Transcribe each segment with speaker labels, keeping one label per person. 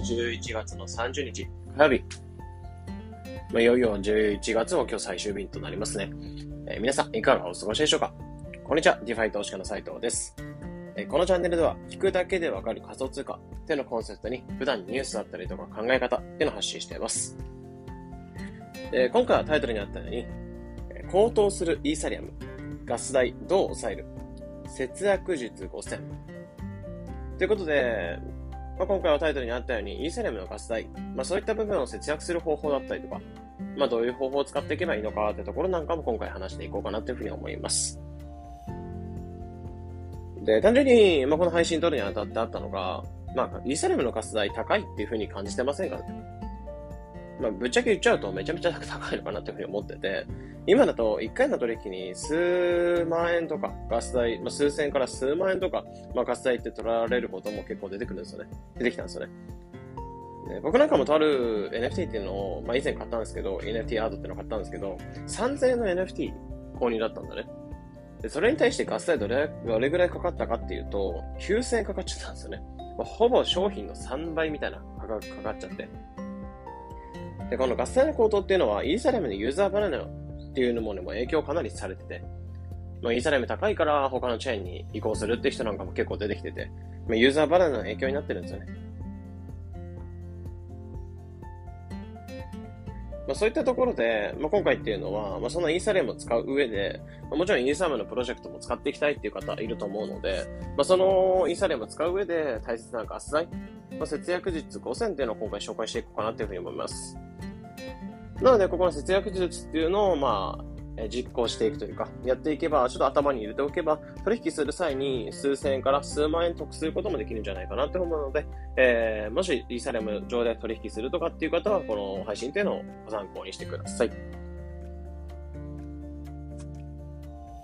Speaker 1: 11月の30日火曜日。まあ、いよいよ11月も今日最終日となりますね。えー、皆さん、いかがお過ごしでしょうか？こんにちは、 DeFi 投資家の斉藤です。えー、このチャンネルでは、聞くだけでわかる仮想通貨っていうのコンセプトに、普段ニュースだったりとか考え方っていうのを発信しています。えー、今回はタイトルにあったように、高騰するイーサリアム、ガス代どう抑える節約術5選。ということで、まあ、今回はタイトルにあったように、イーサリアムのガス代、まあ、そういった部分を節約する方法だったりとか、まあ、どういう方法を使っていけばいいのかってところなんかも今回話していこうかなというふうに思います。で、単純に、まあ、この配信撮るにあたってあったのが、まあ、イーサリアムのガス代高いっていうふうに感じてませんか？まあ、ぶっちゃけ言っちゃうとめちゃめちゃ高いのかなというふうに思ってて、今だと1回の取引に数万円とかガス代、まあ、数千から数万円とか、まあ、ガス代って取られることも結構出てくるんですよね。出てきたんですよね。で僕なんかもとある NFT っていうのを、まあ、以前買ったんですけど、NFT アートっていうのを買ったんですけど、3000円の NFT 購入だったんだね。でそれに対してガス代どれどれぐらいかかったかっていうと、9000円かかっちゃったんですよね。まあ、ほぼ商品の3倍みたいな価格かかっちゃって。で、このガス代の高騰っていうのは、イーサリアムのユーザーバナナっていうのもね、も影響かなりされてて、まあ、イーサリアム高いから他のチェーンに移行するって人なんかも結構出てきてて、まあ、ユーザーバナナの影響になってるんですよね。まあ、そういったところで、まあ、今回っていうのは、まあ、そのイーサリアムを使う上で、まあ、もちろんイーサリアムのプロジェクトも使っていきたいっていう方いると思うので、まあ、そのイーサリアムを使う上で大切なガス代、まあ、節約術5000っていうのを今回紹介していこうかなというふうに思います。なので、ここの節約術っていうのを、まあ、実行していくというか、やっていけば、ちょっと頭に入れておけば、取引する際に数千円から数万円得することもできるんじゃないかなと思うので、えー、もしイーサリアム上で取引するとかっていう方は、この配信っていうのをご参考にしてください。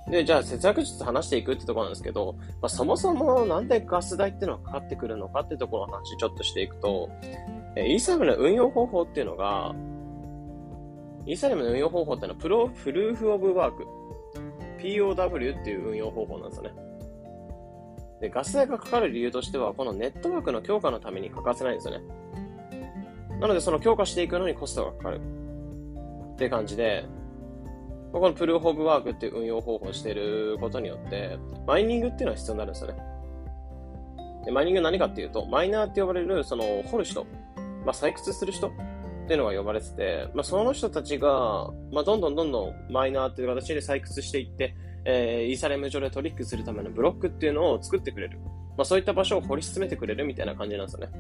Speaker 1: で、じゃあ節約術話していくってところなんですけど、まあ、そもそもなんでガス代っていうのがかかってくるのかってところの話ちょっとしていくと、えイーサリアムの運用方法っていうのが、イーサリアムの運用方法っていうのはプロ、プルーフオブワーク。POW っていう運用方法なんですよね。で、ガス代がかかる理由としては、このネットワークの強化のために欠かせないんですよね。なので、その強化していくのにコストがかかる。って感じで、このプルーフオブワークっていう運用方法をしていることによって、マイニングっていうのは必要になるんですよね。でマイニング何かっていうと、マイナーって呼ばれる、その、掘る人、まあ、採掘する人っていうのが呼ばれてて、まあ、その人たちが、まあ、どんどんどんどんマイナーっていう形で採掘していって、えー、イーサレム上で取引するためのブロックっていうのを作ってくれる。まあ、そういった場所を掘り進めてくれるみたいな感じなんですよね。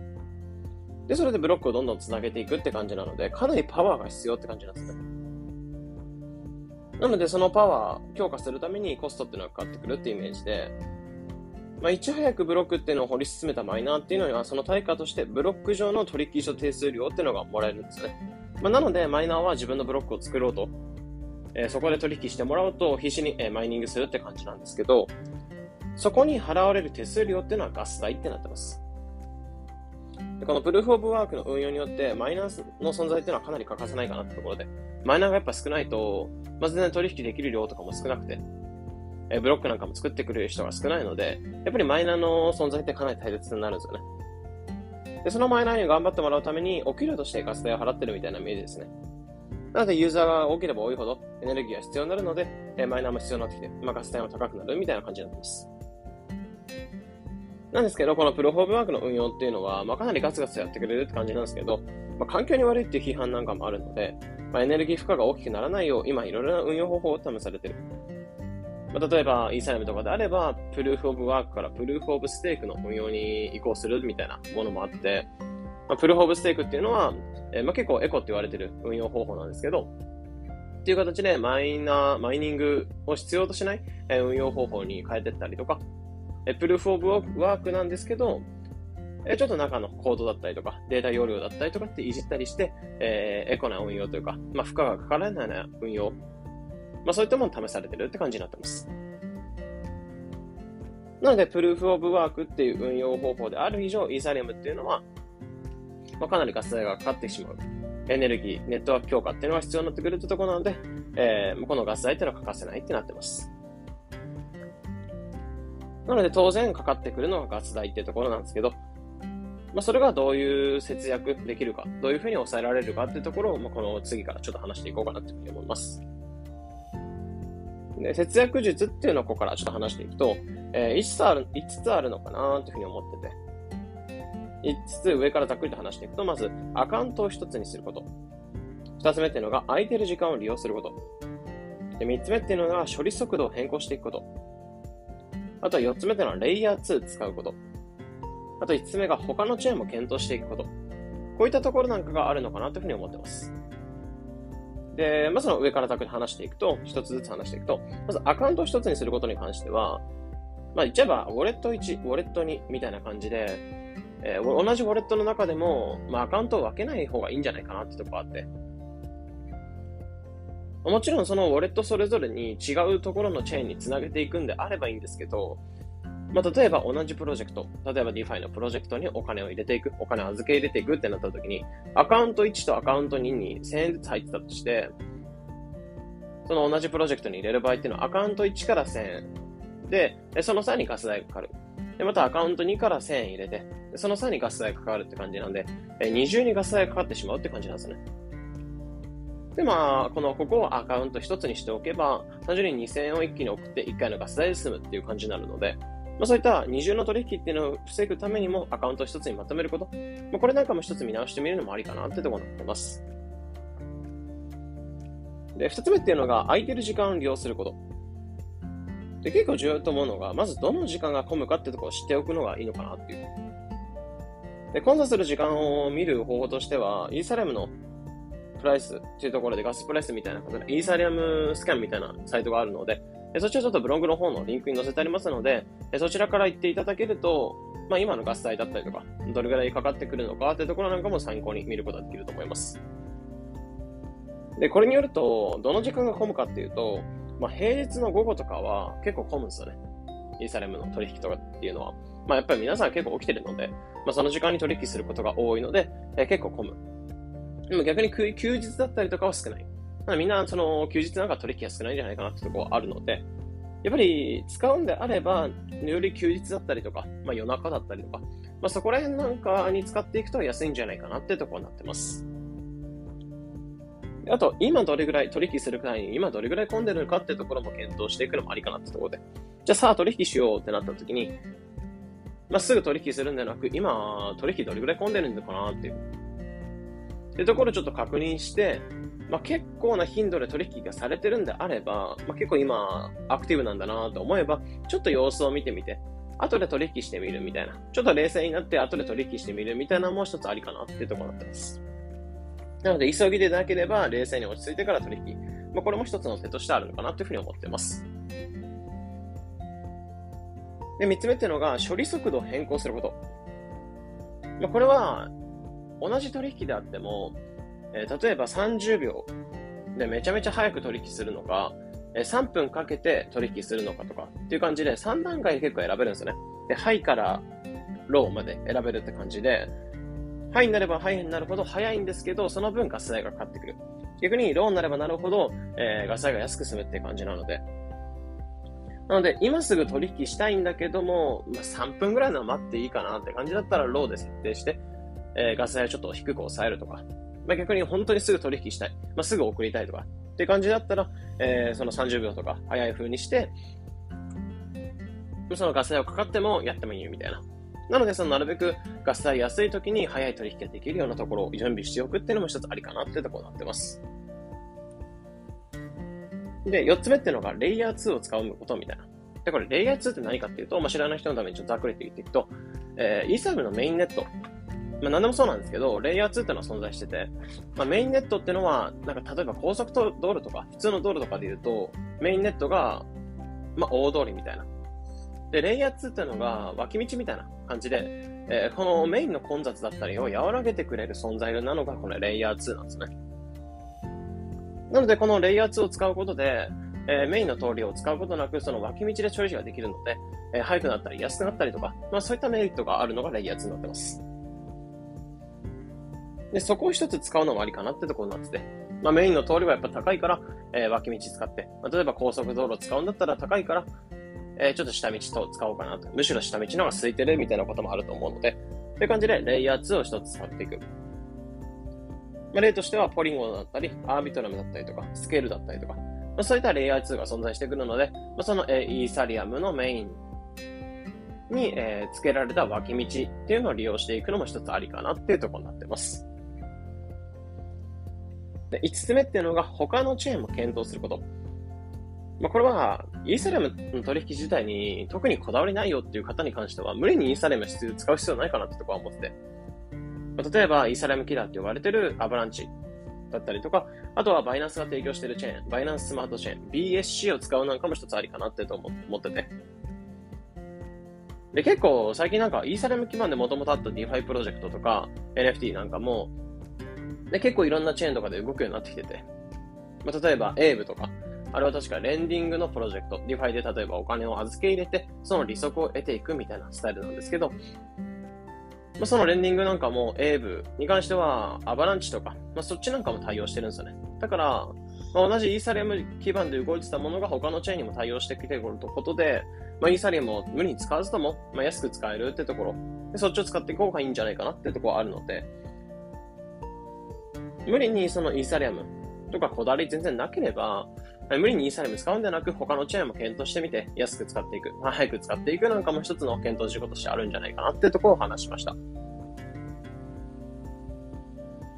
Speaker 1: で、それでブロックをどんどん繋げていくって感じなので、かなりパワーが必要って感じなんですね。なので、そのパワー強化するためにコストっていうのがかかってくるっていうイメージで、まあ、いち早くブロックっていうのを掘り進めたマイナーっていうのは、その対価としてブロック上の取引所手数料っていうのがもらえるんですね。まあ、なので、マイナーは自分のブロックを作ろうと、えー、そこで取引してもらうと必死に、えー、マイニングするって感じなんですけど、そこに払われる手数料っていうのはガス代ってなってます。でこのプルーフオブワークの運用によって、マイナーの存在っていうのはかなり欠かせないかなってところで、マイナーがやっぱ少ないと、まあ、全然取引できる量とかも少なくて、えブロックなんかも作ってくれる人が少ないので、やっぱりマイナーの存在ってかなり大切になるんですよね。で、そのマイナーに頑張ってもらうために、お給料としてガス代を払ってるみたいなイメージですね。なので、ユーザーが多ければ多いほどエネルギーが必要になるので、えマイナーも必要になってきて、まあ、ガス代も高くなるみたいな感じになってます。なんですけど、このプロフォームワークの運用っていうのは、まあ、かなりガツガツやってくれるって感じなんですけど、まあ、環境に悪いっていう批判なんかもあるので、まあ、エネルギー負荷が大きくならないよう、今いろいろな運用方法を試されてる。まあ、例えば、イーサリアムとかであれば、プルーフオブワークからプルーフオブステークの運用に移行するみたいなものもあって、まあ、プルーフオブステークっていうのは、えー、まあ、結構エコって言われてる運用方法なんですけど、っていう形でマイナー、マイニングを必要としない、え、運用方法に変えてったりとか、え、プルーフオブワークなんですけど、えちょっと中のコードだったりとか、データ容量だったりとかっていじったりして、えー、エコな運用というか、まあ、負荷がかからないような運用まあ、そういったもの試されてるって感じになってます。なので、プルーフオブワークっていう運用方法である以上、イーサリアムっていうのは、まあ、かなりガス代がかかってしまう。エネルギー、ネットワーク強化っていうのが必要になってくるってところなので、えー、このガス代っていうのは欠かせないってなってます。なので、当然かかってくるのがガス代っていうところなんですけど、まあ、それがどういう節約できるか、どういうふうに抑えられるかっていうところを、まあ、この次からちょっと話していこうかなというふうに思います。で節約術っていうのをここからちょっと話していくと、えー、5つある、5つあるのかなというふうに思ってて、5つ上からざっくりと話していくと、まず、アカウントを1つにすること。2つ目っていうのが、空いてる時間を利用すること。で、3つ目っていうのが、処理速度を変更していくこと。あとは4つ目っていうのは、レイヤー2使うこと。あと5つ目が、他のチェーンも検討していくこと。こういったところなんかがあるのかなというふうに思ってます。で、まずの上からざっくり話していくと、一つずつ話していくと、まずアカウント一つにすることに関しては、まあ言っちゃえば、ウォレット1、ウォレット2みたいな感じで、えー、同じウォレットの中でも、まあアカウントを分けない方がいいんじゃないかなってとこがあって、もちろんそのウォレットそれぞれに違うところのチェーンにつなげていくんであればいいんですけど、まあ、例えば同じプロジェクト、例えば DeFi のプロジェクトにお金を入れていく、お金を預け入れていくってなった時に、アカウント1とアカウント2に1000円ずつ入ってたとして、その同じプロジェクトに入れる場合っていうのはアカウント1から1000円で、その際にガス代がかかる。で、またアカウント2から1000円入れて、その際にガス代がかかるって感じなんで、二重にガス代がかかってしまうって感じなんですね。で、まあ、この、ここをアカウント1つにしておけば、単純に2000円を一気に送って1回のガス代で済むっていう感じになるので、まあ、そういった二重の取引っていうのを防ぐためにもアカウント一つにまとめること。まあ、これなんかも一つ見直してみるのもありかなってところになってます。で、二つ目っていうのが空いてる時間を利用すること。で、結構重要と思うのが、まずどの時間が混むかっていうところを知っておくのがいいのかなっていう。で、混雑する時間を見る方法としては、イーサレムのプライスっていうところでガスプライスみたいなことで、イーサリアムスキャンみたいなサイトがあるので、そちらちょっとブログの方のリンクに載せてありますので、そちらから行っていただけると、まあ、今のガス代だったりとか、どれぐらいかかってくるのかっていうところなんかも参考に見ることができると思います。で、これによると、どの時間が混むかっていうと、まあ、平日の午後とかは結構混むんですよね。イーサレムの取引とかっていうのは。まあ、やっぱり皆さん結構起きてるので、まあ、その時間に取引することが多いので、え結構混む。でも逆に休日だったりとかは少ない。みんな、その、休日なんか取引が少ないんじゃないかなってところあるので、やっぱり使うんであれば、より休日だったりとか、まあ夜中だったりとか、まあそこら辺なんかに使っていくと安いんじゃないかなってとこになってます。あと、今どれぐらい取引するくらいに、今どれぐらい混んでるのかってところも検討していくのもありかなってところで。じゃあさあ取引しようってなった時に、まあ、すぐ取引するんじゃなく、今、取引どれぐらい混んでるのかなっていう。ってところをちょっと確認して、まあ、結構な頻度で取引がされてるんであれば、まあ、結構今アクティブなんだなと思えば、ちょっと様子を見てみて、後で取引してみるみたいな。ちょっと冷静になって後で取引してみるみたいなのも一つありかなっていうところになってます。なので、急ぎでなければ冷静に落ち着いてから取引。まあ、これも一つの手としてあるのかなというふうに思ってます。で、三つ目っていうのが、処理速度を変更すること。まあ、これは、同じ取引であっても、えー、例えば30秒でめちゃめちゃ早く取引するのか、えー、3分かけて取引するのかとかっていう感じで3段階で結構選べるんですよね。で、ハイからローまで選べるって感じで、ハイになればハイになるほど早いんですけど、その分ガス代がかかってくる。逆にローになればなるほど、えー、ガス代が安く済むって感じなので。なので、今すぐ取引したいんだけども、まあ、3分ぐらいの待っていいかなって感じだったらローで設定して、えー、ガス代をちょっと低く抑えるとか、まあ、逆に本当にすぐ取引したい、まあ、すぐ送りたいとかっていう感じだったら、えー、その30秒とか早い風にして、そのガス代をかかってもやってもいいよみたいな。なので、そのなるべくガス代安い時に早い取引ができるようなところを準備しておくっていうのも一つありかなっていうところになってます。で、四つ目っていうのが、レイヤー2を使うことみたいな。で、これ、レイヤー2って何かっていうと、まあ、知らない人のためにちょっとざっくりと言っていくと、えー、イーサーブのメインネットまあ、何でもそうなんですけど、レイヤー2っていうのは存在してて、まあ、メインネットっていうのは、なんか例えば高速道路とか、普通の道路とかで言うと、メインネットが、まあ、大通りみたいな。で、レイヤー2っていうのが脇道みたいな感じで、えー、このメインの混雑だったりを和らげてくれる存在なのがこのレイヤー2なんですね。なので、このレイヤー2を使うことで、えー、メインの通りを使うことなく、その脇道で処理ができるので、えー、早くなったり安くなったりとか、まあそういったメリットがあるのがレイヤー2になってます。で、そこを一つ使うのもありかなってところになってて、まあ、メインの通りはやっぱ高いから、えー、脇道使って、まあ、例えば高速道路使うんだったら高いから、えー、ちょっと下道と使おうかなと。むしろ下道の方が空いてるみたいなこともあると思うので、という感じで、レイヤー2を一つ使っていく。まあ、例としては、ポリゴンだったり、アービトラムだったりとか、スケールだったりとか、まあ、そういったレイヤー2が存在してくるので、まあ、その、えー、イーサリアムのメインに、えー、付けられた脇道っていうのを利用していくのも一つありかなっていうところになってます。で、5つ目っていうのが他のチェーンも検討すること。まあ、これは、イーサレムの取引自体に特にこだわりないよっていう方に関しては、無理にイーサレム使う必要ないかなってとこは思ってて。まあ、例えば、イーサレムキラーって呼ばれてるアバランチだったりとか、あとはバイナンスが提供してるチェーン、バイナンススマートチェーン、BSC を使うなんかも一つありかなってと思ってて。で、結構最近なんかイーサリアム基盤でもともとあった DeFi プロジェクトとか NFT なんかも、で、結構いろんなチェーンとかで動くようになってきてて、まあ、例えば Aave とか、あれは確かレンディングのプロジェクト、 DeFi で例えばお金を預け入れて、その利息を得ていくみたいなスタイルなんですけど、まあ、そのレンディングなんかも A 部に関してはアバランチとか、まあ、そっちなんかも対応してるんですよね。だから、まあ、同じイーサリアム基盤で動いてたものが他のチェーンにも対応してきてくるとことで、まあ、イーサリアムを無理に使わずとも、まあ、安く使えるってところ。で、そっちを使っていこうがいいんじゃないかなってところあるので、無理にそのイーサリアムとかこだわり全然なければ、無理にイーサリアム使うんではなく、他のチェーンも検討してみて、安く使っていく、早く使っていくなんかも一つの検討事項としてあるんじゃないかなっていうところを話しました。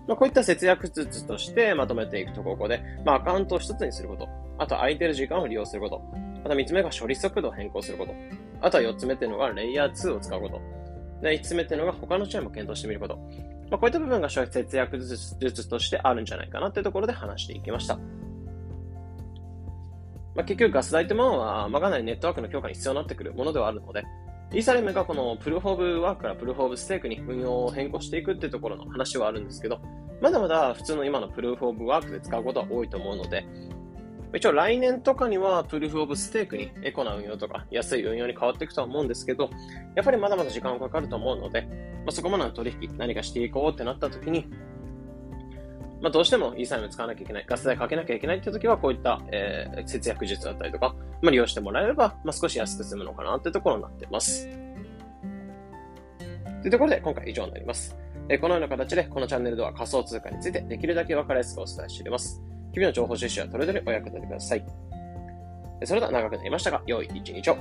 Speaker 1: まあ、こういった節約術としてまとめていくところで、まあ、アカウントを一つにすること。あと空いてる時間を利用すること。あと三つ目が処理速度を変更すること。あとは四つ目っていうのがレイヤー2を使うこと。で、五つ目っていうのが他のチェーンも検討してみること。まあ、こういった部分が消費節約術としてあるんじゃないかなっていうところで話していきました。まあ、結局ガス代ってものは、まあ、かなりネットワークの強化に必要になってくるものではあるので、イーサリアムがこのプルフォーブワークからプルフォーブステークに運用を変更していくっていうところの話はあるんですけど、まだまだ普通の今のプルーフォーブワークで使うことは多いと思うので、一応来年とかにはプルフオブステークにエコな運用とか安い運用に変わっていくとは思うんですけど、やっぱりまだまだ時間がかかると思うので、まあ、そこまでの取引何かしていこうってなった時に、まあ、どうしてもイーサリアム使わなきゃいけない、ガス代かけなきゃいけないって時は、こういった、えー、節約術だったりとか、まあ、利用してもらえれば、まあ、少し安く済むのかなってところになってます。というところで、今回以上になります。え、このような形で、このチャンネルでは仮想通貨についてできるだけ分かりやすくお伝えしています。日々の情報収集はそれぞれお役立てください。それでは長くなりましたが、良い一日を。